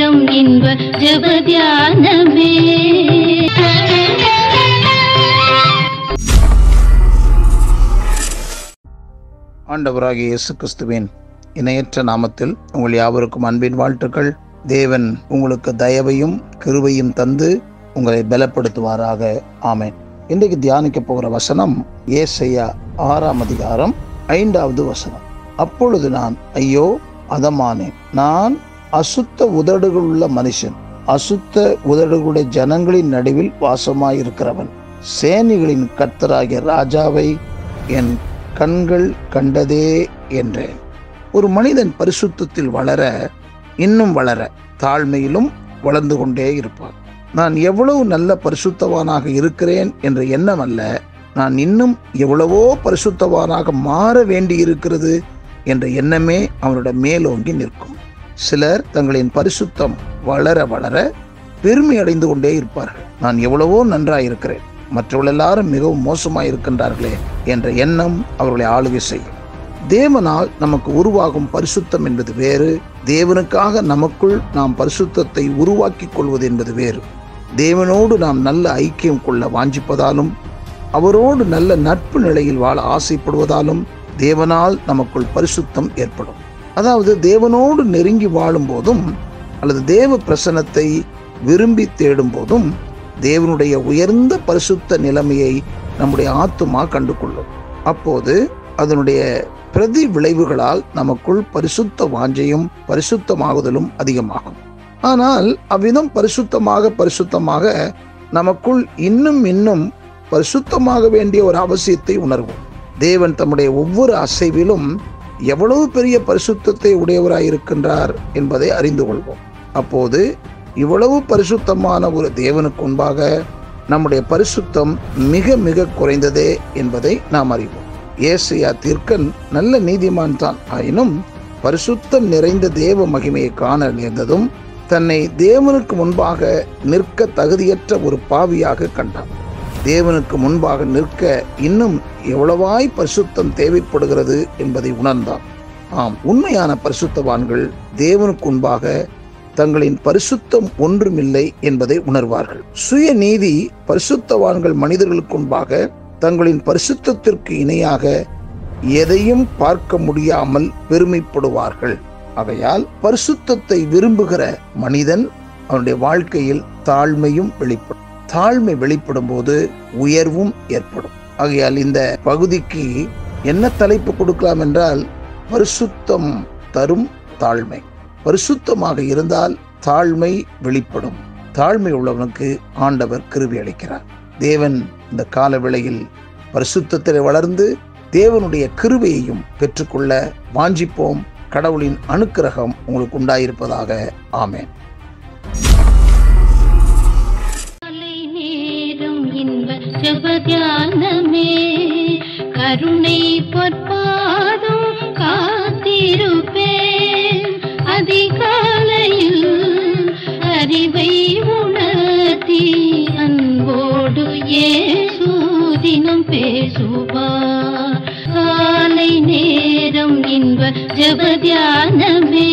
நேரம் இன்ப ஜபதியானமே ஆண்டவராகிய இயேசு கிறிஸ்துவின் இணையற்ற நாமத்தில் உங்கள் யாவருக்கும் அன்பின் வாழ்த்துக்கள். தேவன் உங்களுக்கு தயவையும் கிருவையும் தந்து உங்களை பலப்படுத்துவாராக. ஆமேன். இன்றைக்கு தியானிக்க போகிற வசனம் ஏசையா ஆறாம் அதிகாரம் ஐந்தாவது வசனம். அப்பொழுது நான் ஐயோ அதமானேன். நான் அசுத்த உதடுகளுள்ள மனுஷன் அசுத்த உதடுகளுடைய ஜனங்களின் நடுவில் வாசமாயிருக்கிறவன். சேனிகளின் கர்த்தராகிய ராஜாவை என் கண்கள் கண்டதே என்றேன். ஒரு மனிதன் பரிசுத்தத்தில் வளர இன்னும் வளர தாழ்மையிலும் வளர்ந்து கொண்டே இருப்பான். நான் எவ்வளவு நல்ல பரிசுத்தவானாக இருக்கிறேன் என்ற எண்ணம் அல்ல நான் இன்னும் எவ்வளவோ பரிசுத்தவானாக மாற வேண்டி இருக்கிறது என்ற எண்ணமே அவனோட மேலோங்கி நிற்கும். சிலர் தங்களின் பரிசுத்தம் வளர வளர பெருமை அடைந்து கொண்டே இருப்பார்கள். நான் எவ்வளவோ நன்றாய் இருக்கிறேன் மற்றவர்கள் எல்லாரும் மிகவும் மோசமாக இருக்கின்றார்களே என்ற எண்ணம் அவர்களை ஆளுகை செய்யும். தேவனால் நமக்கு உருவாகும் பரிசுத்தம் என்பது வேறு. தேவனுக்காக நமக்குள் நாம் பரிசுத்தத்தை உருவாக்கிக் கொள்வது என்பது வேறு. தேவனோடு நாம் நல்ல ஐக்கியம் கொள்ள வாஞ்சிப்பதாலும் அவரோடு நல்ல நட்பு நிலையில் வாழ ஆசைப்படுவதாலும் தேவனால் நமக்குள் பரிசுத்தம் ஏற்படும். அதாவது தேவனோடு நெருங்கி வாழும் போதும் அல்லது தேவ பிரசனத்தை விரும்பி தேடும் போதும் தேவனுடைய உயர்ந்த பரிசுத்த நிலைமையை நம்முடைய ஆத்துமா கண்டு கொள்ளும் அப்போது அதனுடைய பிரதி விளைவுகளால் நமக்குள் பரிசுத்த வாஞ்சையும் பரிசுத்தமாகுதலும் அதிகமாகும். ஆனால் அவ்விதம் பரிசுத்தமாக பரிசுத்தமாக நமக்குள் இன்னும் இன்னும் பரிசுத்தமாக வேண்டிய ஒரு அவசியத்தை உணர்வோம். தேவன் தம்முடைய ஒவ்வொரு அசைவிலும் எவ்வளவு பெரிய பரிசுத்தத்தை உடையவராய் இருக்கின்றார் என்பதை அறிந்து கொள்வோம். அப்போது இவ்வளவு பரிசுத்தமான ஒரு தேவனுக்கு முன்பாக நம்முடைய பரிசுத்தம் மிக மிக குறைந்ததே என்பதை நாம் அறிவோம். ஏசையா தீர்க்கன் நல்ல நீதிமான் தான். ஆயினும் பரிசுத்தம் நிறைந்த தேவ மகிமையை காண நேர்ந்ததும் தன்னை தேவனுக்கு முன்பாக நிற்க தகுதியற்ற ஒரு பாவியாக கண்டான். தேவனுக்கு முன்பாக நிற்க இன்னும் எவ்வளவாய் பரிசுத்தம் தேவைப்படுகிறது என்பதை உணர்ந்தான். ஆம் உண்மையான பரிசுத்தவான்கள் தேவனுக்கு முன்பாக தங்களின் பரிசுத்தம் ஒன்றுமில்லை என்பதை உணர்வார்கள். சுயநீதி பரிசுத்தவான்கள் மனிதர்களுக்கு முன்பாக தங்களின் பரிசுத்தத்திற்கு இணையாக எதையும் பார்க்க முடியாமல் பெருமைப்படுவார்கள். ஆகையால் பரிசுத்தத்தை விரும்புகிற மனிதன் அவனுடைய வாழ்க்கையில் தாழ்மையும் வெளிப்படும். தாழ்மை வெளிப்படும் போது உயர்வும் ஏற்படும். ஆகையால் இந்த பகுதிக்கு என்ன தலைப்பு கொடுக்கலாம் என்றால் பரிசுத்தம் தரும் தாழ்மை. பரிசுத்தமாக இருந்தால் தாழ்மை வெளிப்படும். தாழ்மை உள்ளவனுக்கு ஆண்டவர் கிருவி அளிக்கிறார். தேவன் இந்த கால வேளையில் பரிசுத்தத்தில் வளர்ந்து தேவனுடைய கிருவையையும் பெற்றுக்கொள்ள வாஞ்சிப்போம். கடவுளின் அனுக்கிரகம் உங்களுக்கு உண்டாயிருப்பதாக. ஆமேன். தியானமே கருணை பொற்பாதும் காத்திருப்பேன். அதிகாலையில் அறிவை உணர்த்தி அன்போடு ஏசூதினம் பேசுவா காலை நேரம் இன்ப ஜப தியானமே.